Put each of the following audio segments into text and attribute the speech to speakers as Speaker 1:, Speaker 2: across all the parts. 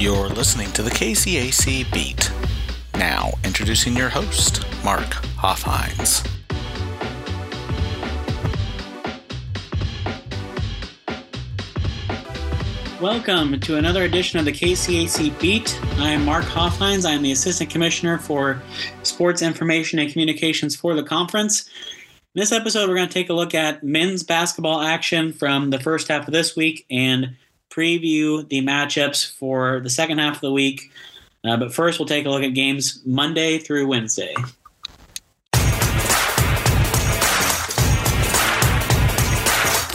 Speaker 1: You're listening to the KCAC Beat. Now, introducing your host, Mark Hoffhines.
Speaker 2: Welcome to another edition of the KCAC Beat. I'm Mark Hoffhines. I'm the Assistant Commissioner for Sports Information and Communications for the conference. In this episode, we're going to take a look at men's basketball action from the first half of this week and preview the matchups for the second half of the week. Uh, but first, we'll take a look at games Monday through Wednesday.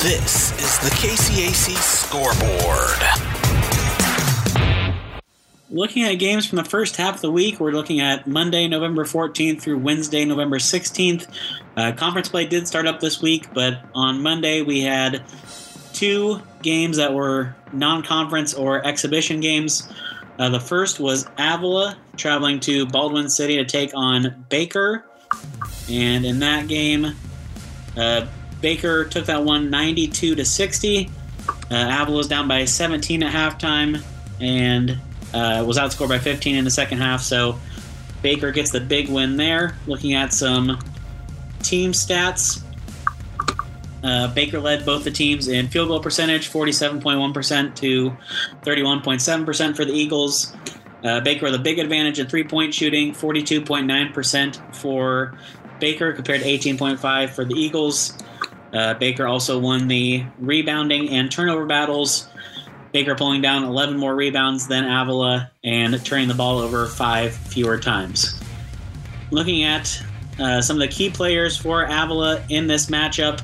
Speaker 1: This is the KCAC scoreboard.
Speaker 2: Looking at games from the first half of the week, we're looking at Monday, November 14th through Wednesday, November 16th. Uh, conference play did start up this week, but on Monday we had two games that were non conference or exhibition games. Uh, the first was Avila traveling to Baldwin City to take on Baker. And in that game, uh, Baker took that one 92 to 60. Uh, Avila was down by 17 at halftime and uh, was outscored by 15 in the second half. So Baker gets the big win there. Looking at some team stats, uh, Baker led both the teams in field goal percentage, 47.1% to 31.7% for the Eagles. Uh, Baker with a big advantage in three point shooting, 42.9% for Baker compared to 18.5 for the Eagles. Uh, Baker also won the rebounding and turnover battles. Baker pulling down 11 more rebounds than Avila and turning the ball over five fewer times. Looking at uh, some of the key players for Avila in this matchup,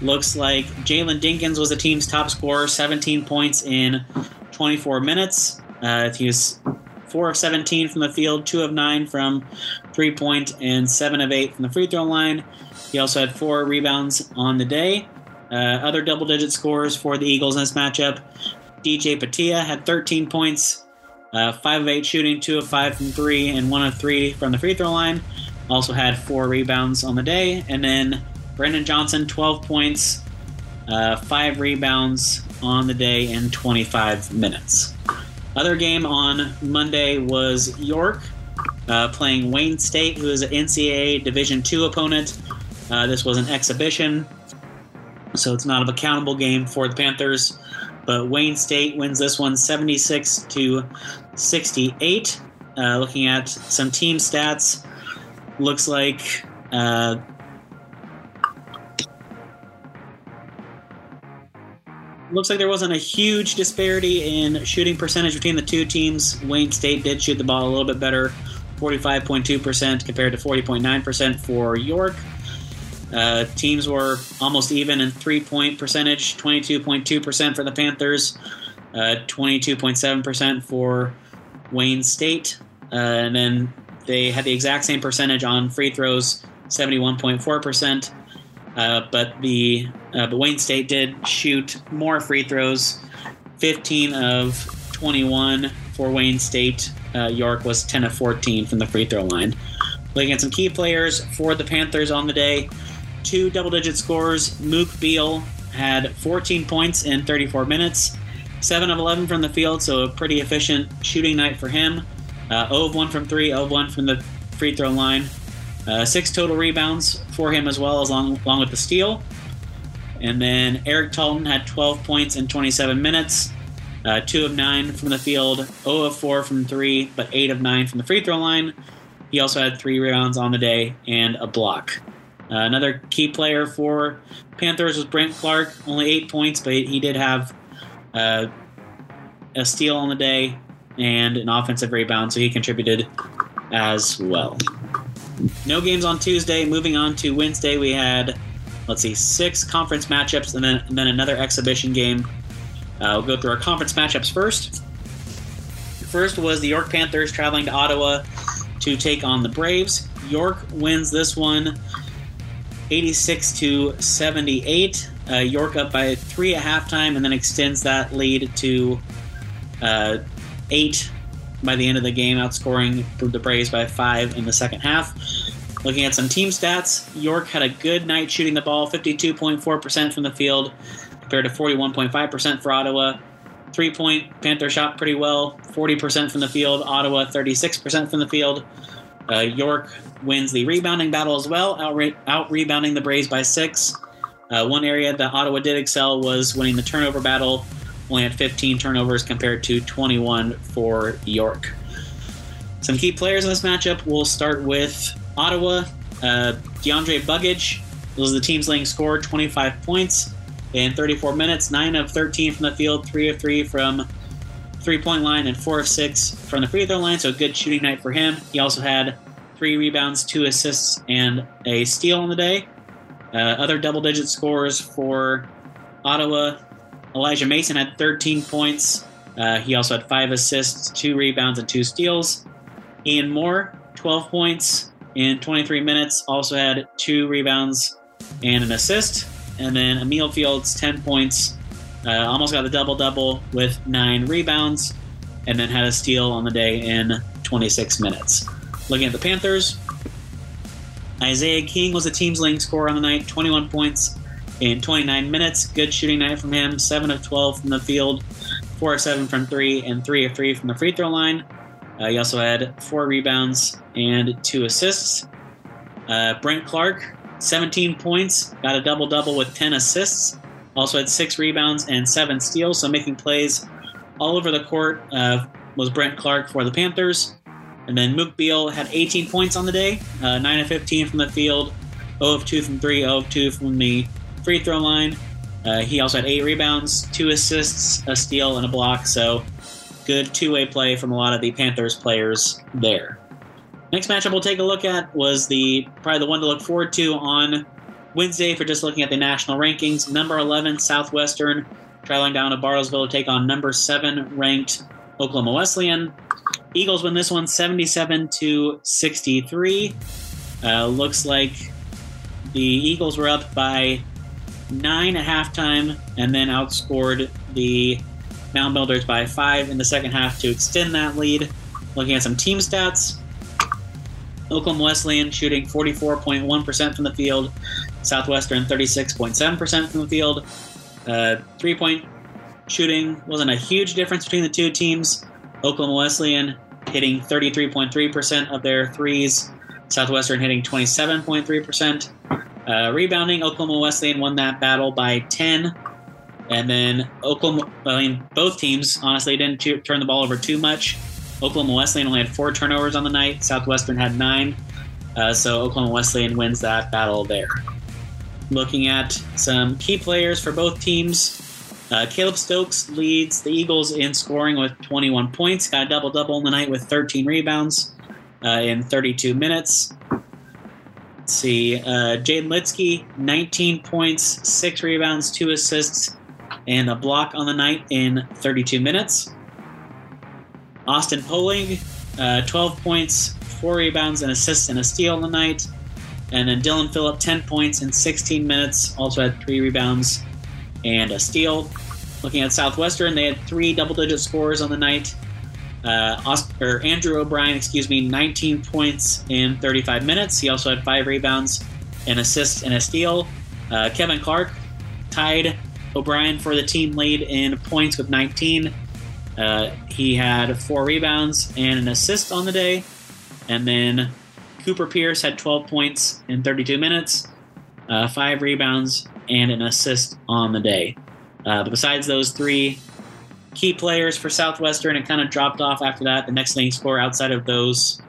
Speaker 2: looks like Jalen Dinkins was the team's top scorer, 17 points in 24 minutes. Uh, he was 4 of 17 from the field, 2 of 9 from three point, and 7 of 8 from the free throw line. He also had four rebounds on the day. Uh, other double digit scores for the Eagles in this matchup. DJ Patia had 13 points, uh, 5 of 8 shooting, 2 of 5 from 3, and 1 of 3 from the free throw line. Also had 4 rebounds on the day. And then Brendan Johnson, 12 points, uh, 5 rebounds on the day in 25 minutes. Other game on Monday was York uh, playing Wayne State, who is an NCAA Division II opponent. Uh, this was an exhibition, so it's not a accountable game for the Panthers. But Wayne State wins this one 76 to 68. Uh, looking at some team stats, looks like looks like there wasn't a huge disparity in shooting percentage between the two teams. Wayne State did shoot the ball a little bit better, 45.2% compared to 40.9% for York. Uh, teams were almost even in three point percentage 22.2% for the Panthers, uh, 22.7% for Wayne State. Uh, and then they had the exact same percentage on free throws, 71.4%. Uh, but the uh, but Wayne State did shoot more free throws, 15 of 21 for Wayne State. Uh, York was 10 of 14 from the free throw line. Looking at some key players for the Panthers on the day, two double-digit scores. Mook Beal had 14 points in 34 minutes, 7 of 11 from the field, so a pretty efficient shooting night for him. Uh, 0 of 1 from 3, 0 of 1 from the free throw line. Uh, six total rebounds for him as well, as long, along with the steal. And then Eric Talton had 12 points in 27 minutes, uh, 2 of 9 from the field, 0 of 4 from 3, but 8 of 9 from the free throw line. He also had 3 rebounds on the day and a block. Uh, another key player for Panthers was Brent Clark, only 8 points, but he did have uh, a steal on the day and an offensive rebound, so he contributed as well. No games on Tuesday. Moving on to Wednesday, we had let's see, six conference matchups and then and then another exhibition game. Uh, we'll go through our conference matchups first. First was the York Panthers traveling to Ottawa to take on the Braves. York wins this one 86 to 78. Uh, York up by three at halftime and then extends that lead to uh, eight by the end of the game, outscoring the Braves by five in the second half. Looking at some team stats, York had a good night shooting the ball, 52.4% from the field compared to 41.5% for Ottawa. Three point, Panther shot pretty well, 40% from the field. Ottawa, 36% from the field. Uh, York wins the rebounding battle as well, out, re- out rebounding the Braves by six. Uh, one area that Ottawa did excel was winning the turnover battle, only had 15 turnovers compared to 21 for York. Some key players in this matchup. We'll start with Ottawa. Uh, DeAndre Bugage was the team's leading scorer, 25 points in 34 minutes, 9 of 13 from the field, 3 of 3 from three point line, and 4 of 6 from the free throw line. So a good shooting night for him. He also had three rebounds, two assists, and a steal on the day. Uh, other double digit scores for Ottawa. Elijah Mason had 13 points. Uh, he also had five assists, two rebounds, and two steals. Ian Moore, 12 points in 23 minutes, also had two rebounds and an assist. And then Emil Fields, 10 points, uh, almost got the double double with nine rebounds, and then had a steal on the day in 26 minutes. Looking at the Panthers, Isaiah King was the team's leading scorer on the night, 21 points in 29 minutes. Good shooting night from him, 7 of 12 from the field, 4 of 7 from 3, and 3 of 3 from the free throw line. Uh, he also had 4 rebounds and 2 assists. Uh, Brent Clark, 17 points, got a double double with 10 assists. Also had 6 rebounds and 7 steals, so making plays all over the court uh, was Brent Clark for the Panthers. And then Mook Beal had 18 points on the day, uh, 9 of 15 from the field, 0 of 2 from 3, 0 of 2 from the free throw line. Uh, he also had 8 rebounds, 2 assists, a steal, and a block, so good two way play from a lot of the Panthers players there. Next matchup we'll take a look at was the probably the one to look forward to on Wednesday for just looking at the national rankings. Number 11, Southwestern, traveling down to Bartlesville to take on number 7 ranked Oklahoma Wesleyan. Eagles win this one 77 to 63. Uh, looks like the Eagles were up by nine at halftime and then outscored the Mound Builders by five in the second half to extend that lead. Looking at some team stats, Oklahoma Wesleyan shooting 44.1% from the field, Southwestern 36.7% from the field. Uh, three point shooting wasn't a huge difference between the two teams. Oklahoma Wesleyan hitting 33.3% of their threes, Southwestern hitting 27.3%. Uh, rebounding, Oklahoma Wesleyan won that battle by 10. And then Oklahoma, I mean, both teams honestly didn't t- turn the ball over too much. Oklahoma Wesleyan only had four turnovers on the night. Southwestern had nine. Uh, so Oklahoma Wesleyan wins that battle there. Looking at some key players for both teams, uh, Caleb Stokes leads the Eagles in scoring with 21 points. Got a double double in the night with 13 rebounds uh, in 32 minutes. Let's see, uh, Jaden Litsky, 19 points, six rebounds, two assists, and a block on the night in 32 minutes. Austin Poling, uh, 12 points, four rebounds, and assists, and a steal on the night. And then Dylan Phillip, 10 points in 16 minutes, also had three rebounds and a steal. Looking at Southwestern, they had three double-digit scores on the night. Uh, Oscar, Andrew O'Brien, excuse me, 19 points in 35 minutes. He also had five rebounds, an assist, and a steal. Uh, Kevin Clark tied O'Brien for the team lead in points with 19. Uh, he had four rebounds and an assist on the day. And then Cooper Pierce had 12 points in 32 minutes, uh, five rebounds, and an assist on the day. Uh, but besides those three key players for Southwestern, it kind of dropped off after that. The next leading score outside of those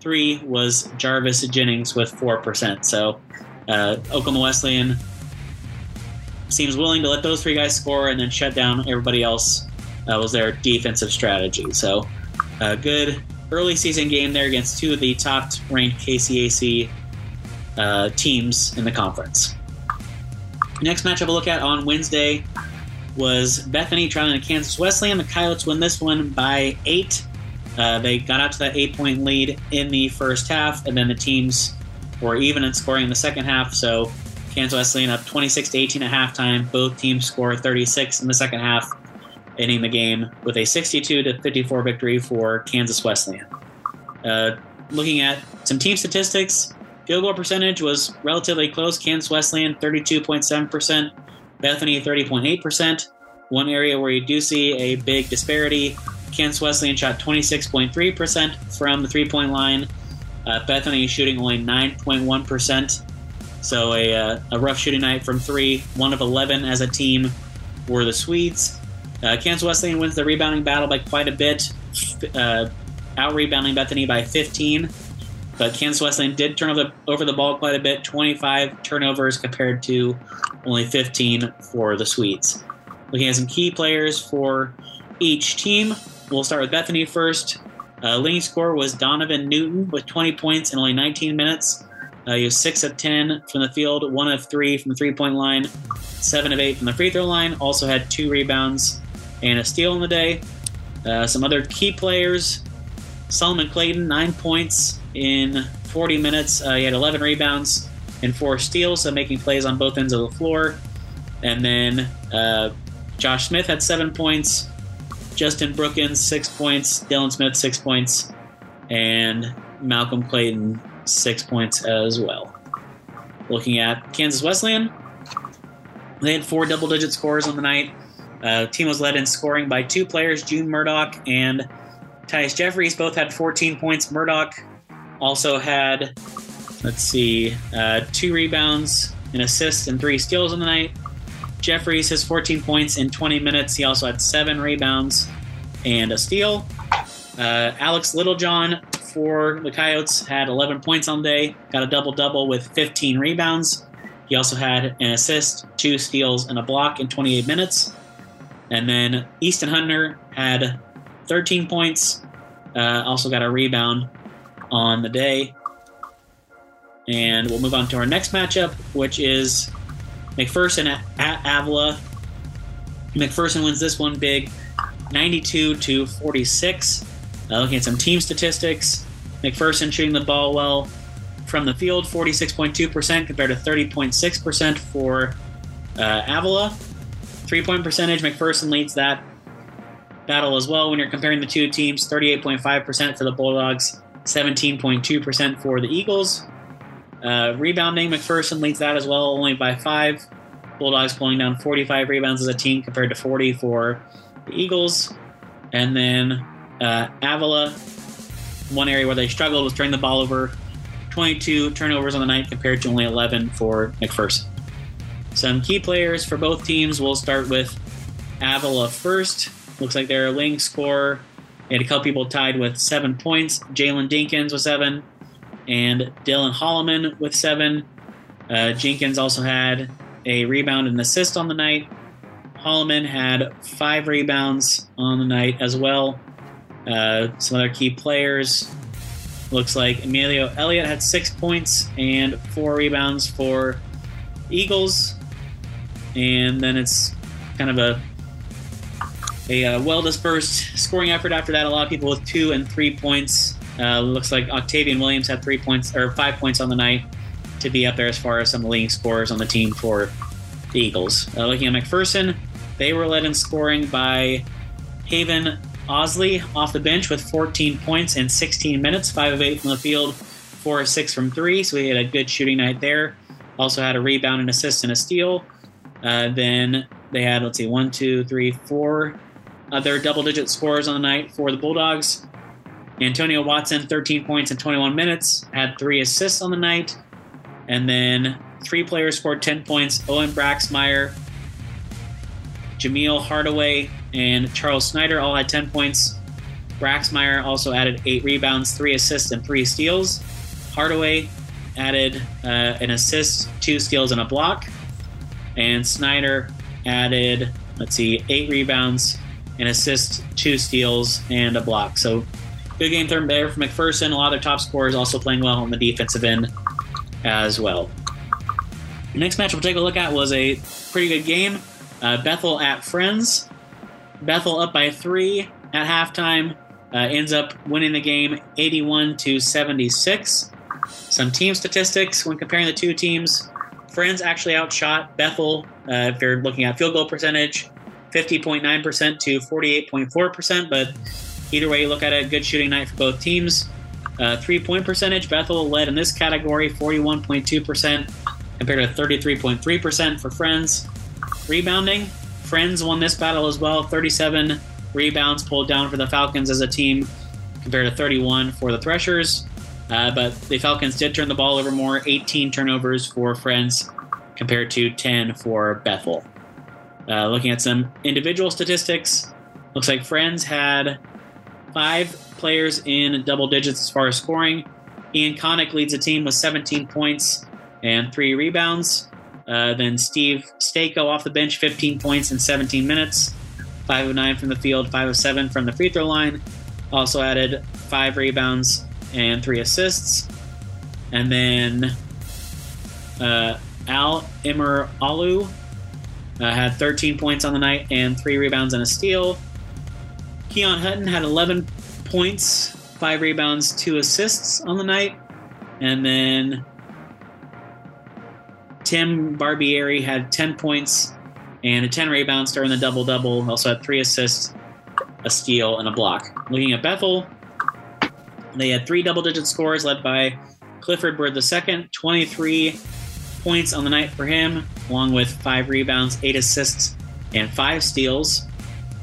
Speaker 2: three was Jarvis Jennings with 4%. So uh, Oklahoma Wesleyan seems willing to let those three guys score and then shut down everybody else. That was their defensive strategy. So a good early season game there against two of the top ranked KCAC uh, teams in the conference. Next matchup we'll look at on Wednesday was Bethany traveling to Kansas Wesleyan. The Coyotes win this one by eight. Uh, they got out to that eight point lead in the first half, and then the teams were even in scoring in the second half. So Kansas Wesleyan up 26 to 18 at halftime. Both teams score 36 in the second half, ending the game with a 62 to 54 victory for Kansas Wesleyan. Uh, looking at some team statistics, field goal percentage was relatively close. Kansas Wesleyan 32.7%, Bethany 30.8%. one area where you do see a big disparity Kansas Wesleyan shot 26.3% from the three point line. Uh, Bethany shooting only 9.1%. So a, uh, a rough shooting night from three. One of 11 as a team were the Swedes. Uh, Kansas Wesleyan wins the rebounding battle by quite a bit, uh, out rebounding Bethany by 15. But Kansas Wesleyan did turn over the, over the ball quite a bit 25 turnovers compared to only 15 for the Swedes. Looking at some key players for each team, we'll start with Bethany first. Uh, leading score was Donovan Newton with 20 points in only 19 minutes. Uh, he was 6 of 10 from the field, 1 of 3 from the three point line, 7 of 8 from the free throw line. Also had two rebounds and a steal in the day. Uh, some other key players Solomon Clayton, 9 points in 40 minutes. Uh, he had 11 rebounds and 4 steals, so making plays on both ends of the floor. And then uh, Josh Smith had 7 points. Justin Brookins, 6 points. Dylan Smith, 6 points. And Malcolm Clayton, six points as well. Looking at Kansas Wesleyan, they had four double digit scores on the night. Uh, team was led in scoring by two players, June Murdoch and Tyus Jeffries. Both had 14 points. Murdoch also had, let's see, uh, two rebounds, an assist, and three steals on the night. Jeffries has 14 points in 20 minutes. He also had seven rebounds and a steal. Uh, Alex Littlejohn for the Coyotes had 11 points on the day, got a double double with 15 rebounds. He also had an assist, two steals, and a block in 28 minutes. And then Easton Hunter had 13 points, uh, also got a rebound on the day. And we'll move on to our next matchup, which is McPherson at, Avila. McPherson wins this one big, 92 to 46. Uh, looking at some team statistics, McPherson shooting the ball well from the field, 46.2% compared to 30.6% for uh, Avila. Three point percentage, McPherson leads that battle as well when you're comparing the two teams 38.5% for the Bulldogs, 17.2% for the Eagles. Uh, rebounding, McPherson leads that as well, only by five. Bulldogs pulling down 45 rebounds as a team compared to 40 for the Eagles. And then uh, Avila one area where they struggled was turning the ball over. 22 turnovers on the night compared to only 11 for McPherson. Some key players for both teams. We'll start with Avila first. Looks like their leading scorer. They had a couple people tied with seven points. Jalen Dinkins with seven, and Dylan Holloman with seven. Uh, Jenkins also had a rebound and assist on the night. Holloman had five rebounds on the night as well. Uh, some other key players. Looks like Emilio Elliott had six points and four rebounds for Eagles. And then it's kind of a a uh, well dispersed scoring effort after that. A lot of people with two and three points. Uh, looks like Octavian Williams had three points or five points on the night to be up there as far as some of the leading scorers on the team for the Eagles. Uh, looking at McPherson, they were led in scoring by Haven Osley off the bench with 14 points in 16 minutes, 5 of 8 from the field, 4 of 6 from 3. So he had a good shooting night there. Also had a rebound, and assist, and a steal. Uh, then they had, let's see, one, two, three, four other double digit scores on the night for the Bulldogs. Antonio Watson, 13 points in 21 minutes, had three assists on the night. And then three players scored 10 points Owen Braxmeyer, Jameel Hardaway, and Charles Snyder all had 10 points. Braxmeyer also added eight rebounds, three assists, and three steals. Hardaway added uh, an assist, two steals, and a block. And Snyder added, let's see, eight rebounds, an assist, two steals, and a block. So good game third there for McPherson. A lot of their top scorers also playing well on the defensive end as well. The next match we'll take a look at was a pretty good game. Uh, Bethel at Friends. Bethel up by three at halftime. Uh, ends up winning the game 81 to 76. Some team statistics when comparing the two teams. Friends actually outshot Bethel uh, if you're looking at field goal percentage, 50.9% to 48.4%. But either way you look at it, good shooting night for both teams. Uh, three point percentage, Bethel led in this category 41.2% compared to 33.3% for Friends. Rebounding, Friends won this battle as well. 37 rebounds pulled down for the Falcons as a team compared to 31 for the Threshers. Uh, but the Falcons did turn the ball over more, 18 turnovers for Friends compared to 10 for Bethel. Uh, looking at some individual statistics, looks like Friends had five players in double digits as far as scoring. Ian Connick leads the team with 17 points and three rebounds. Uh, then Steve Stako off the bench, 15 points in 17 minutes, 5 of 9 from the field, 5 of 7 from the free throw line. Also added 5 rebounds and 3 assists. And then uh, Al Immer Alu uh, had 13 points on the night and 3 rebounds and a steal. Keon Hutton had 11 points, 5 rebounds, 2 assists on the night. And then Tim Barbieri had 10 points and 10 rebounds during the double double. Also had three assists, a steal, and a block. Looking at Bethel, they had three double digit scores led by Clifford Bird II, 23 points on the night for him, along with five rebounds, eight assists, and five steals.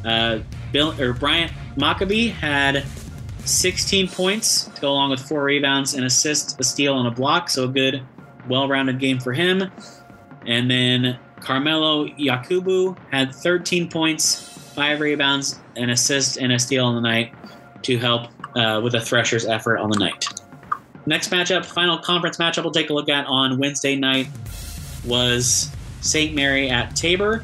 Speaker 2: Uh, Bill or Bryant Maccabee had 16 points to go along with four rebounds, an assist, a steal, and a block. So a good well rounded game for him. And then Carmelo Yakubu had 13 points, five rebounds, an assist, and a steal on the night to help uh, with the Threshers' effort on the night. Next matchup, final conference matchup we'll take a look at on Wednesday night was St. Mary at Tabor.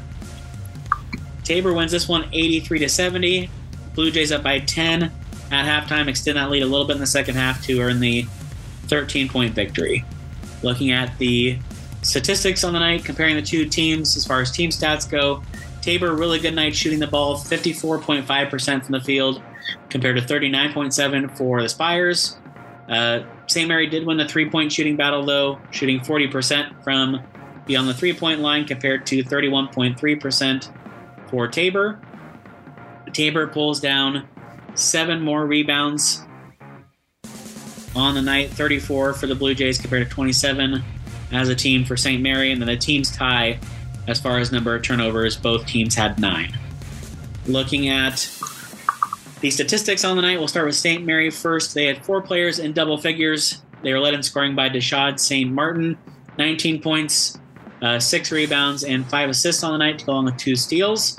Speaker 2: Tabor wins this one 83 to 70. Blue Jays up by 10 at halftime, extend that lead a little bit in the second half to earn the 13 point victory. Looking at the statistics on the night, comparing the two teams as far as team stats go, Tabor, really good night shooting the ball, 54.5% from the field compared to 39.7 for the Spires. Uh, St. Mary did win the three point shooting battle, though, shooting 40% from beyond the three point line compared to 31.3% for Tabor. Tabor pulls down seven more rebounds on the night, 34 for the Blue Jays compared to 27 as a team for St. Mary, and then the teams tie as far as number of turnovers. Both teams had nine. Looking at the statistics on the night, we'll start with St. Mary first. They had four players in double figures. They were led in scoring by Deshad St. Martin, 19 points, uh, six rebounds, and five assists on the night to go along with two steals.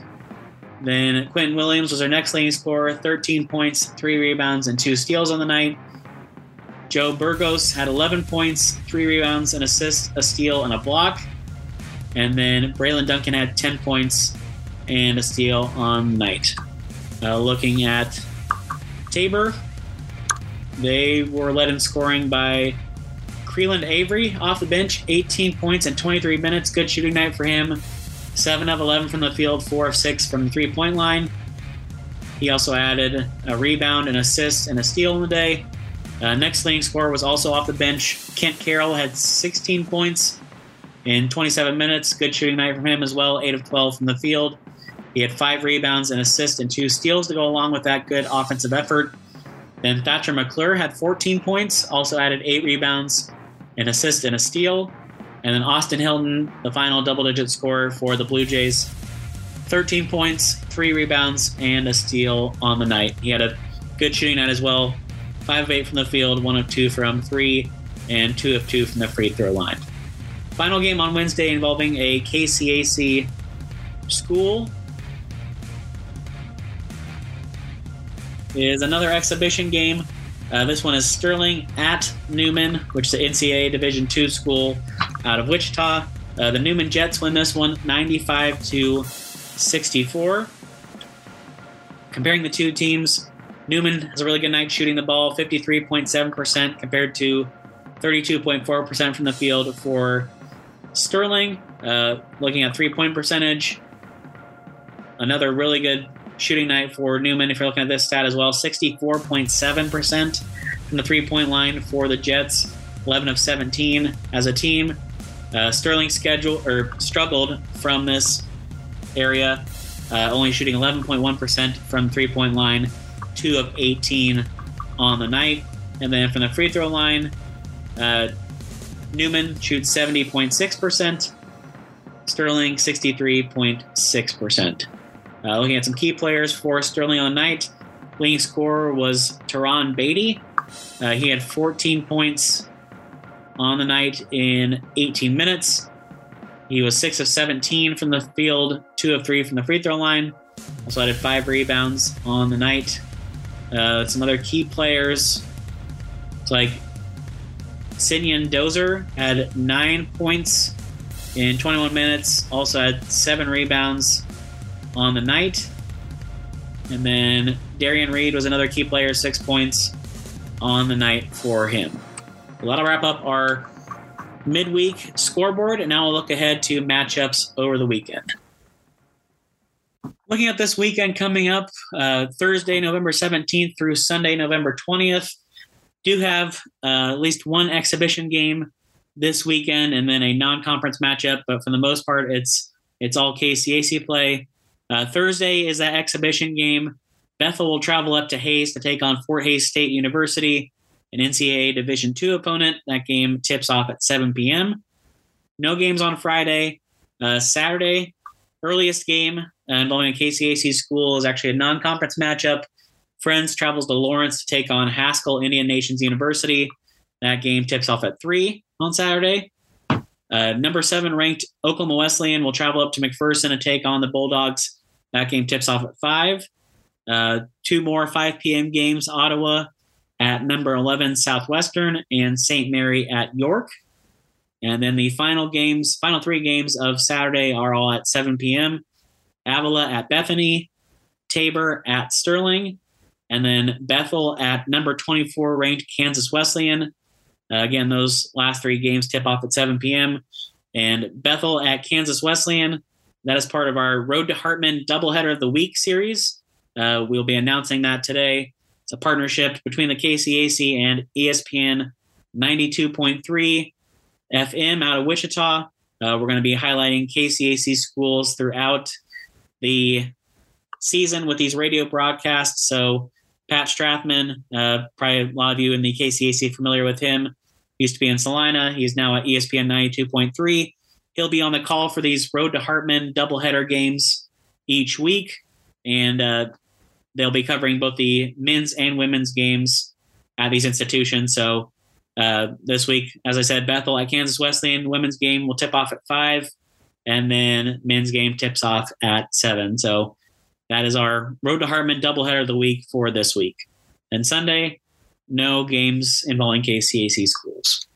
Speaker 2: Then Quentin Williams was our next leading scorer, 13 points, three rebounds, and two steals on the night. Joe Burgos had 11 points, three rebounds, an assist, a steal, and a block. And then Braylon Duncan had 10 points and a steal on the night. Uh, looking at Tabor, they were led in scoring by Creeland Avery off the bench, 18 points in 23 minutes. Good shooting night for him. 7 of 11 from the field, 4 of 6 from the three point line. He also added a rebound, an assist, and a steal in the day. Uh, next leading scorer was also off the bench. Kent Carroll had 16 points in 27 minutes. Good shooting night from him as well, 8 of 12 from the field. He had five rebounds, an assist, and two steals to go along with that good offensive effort. Then Thatcher McClure had 14 points, also added eight rebounds, an assist, and a steal. And then Austin Hilton, the final double digit scorer for the Blue Jays, 13 points, three rebounds, and a steal on the night. He had a good shooting night as well, five of eight from the field, one of two from three, and two of two from the free throw line. Final game on Wednesday involving a KCAC school is another exhibition game. Uh, this one is Sterling at Newman, which is the NCAA Division II school out of Wichita. Uh, the Newman Jets win this one 95 to 64. Comparing the two teams, Newman has a really good night shooting the ball, 53.7% compared to 32.4% from the field for Sterling. Uh, looking at three point percentage, another really good shooting night for Newman. If you're looking at this stat as well, 64.7% from the three point line for the Jets, 11 of 17 as a team. Uh, Sterling schedule or struggled from this area, uh, only shooting 11.1% from three point line, two of 18 on the night. And then from the free throw line, uh, Newman shoots 70.6%, Sterling 63.6%. Uh, looking at some key players for Sterling on the night, leading scorer was Tarron Beatty. Uh, he had 14 points on the night in 18 minutes. He was 6 of 17 from the field, 2 of 3 from the free throw line. Also had 5 rebounds on the night. Uh, some other key players, it's like Simeon Dozer had 9 points in 21 minutes, also had 7 rebounds on the night. And then Darian Reed was another key player, 6 points on the night for him. Well, that'll wrap up our midweek scoreboard, and now we'll look ahead to matchups over the weekend. Looking at this weekend coming up, uh, Thursday, November 17th through Sunday, November 20th, do have uh, at least one exhibition game this weekend and then a non-conference matchup. But for the most part, it's it's all KCAC play. Uh, Thursday is that exhibition game. Bethel will travel up to Hays to take on Fort Hays State University, an NCAA Division II opponent. That game tips off at 7 p.m. No games on Friday. Uh, Saturday, earliest game uh, involving a KCAC school is actually a non-conference matchup. Friends travels to Lawrence to take on Haskell Indian Nations University. That game tips off at 3 on Saturday. Uh, number seven ranked Oklahoma Wesleyan will travel up to McPherson to take on the Bulldogs. That game tips off at 5. Uh, two more 5 p.m. games Ottawa at number 11 Southwestern and St. Mary at York. And then the final games, final three games of Saturday are all at 7 p.m. Avila at Bethany, Tabor at Sterling, and then Bethel at number 24 ranked Kansas Wesleyan. Uh, again, those last three games tip off at 7 p.m. And Bethel at Kansas Wesleyan. That is part of our Road to Hartman doubleheader of the week series. Uh, we'll be announcing that today. It's a partnership between the KCAC and ESPN 92.3 FM out of Wichita. Uh, we're going to be highlighting KCAC schools throughout the season with these radio broadcasts. So, Pat Strathman, uh, probably a lot of you in the KCAC familiar with him. He used to be in Salina. He's now at ESPN 92.3. He'll be on the call for these Road to Hartman doubleheader games each week. And uh, they'll be covering both the men's and women's games at these institutions. So uh, this week, as I said, Bethel at Kansas Wesleyan women's game will tip off at five, and then men's game tips off at seven. So that is our Road to Hartman doubleheader of the week for this week. And Sunday, no games involving KCAC schools.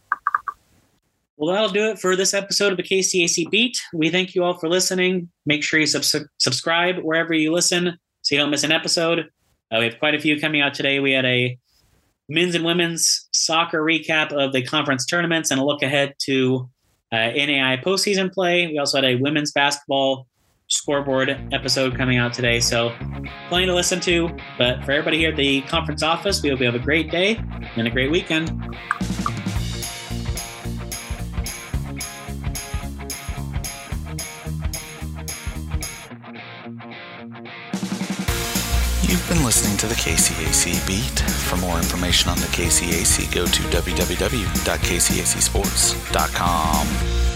Speaker 2: Well, that'll do it for this episode of the KCAC Beat. We thank you all for listening. Make sure you sub- subscribe wherever you listen so you don't miss an episode. Uh, we have quite a few coming out today. We had a men's and women's soccer recap of the conference tournaments and a look ahead to uh, NAIA postseason play. We also had a women's basketball scoreboard episode coming out today. So plenty to listen to. But for everybody here at the conference office, we hope you have a great day and a great weekend.
Speaker 1: You've been listening to the KCAC Beat. For more information on the KCAC, go to www.kcacsports.com.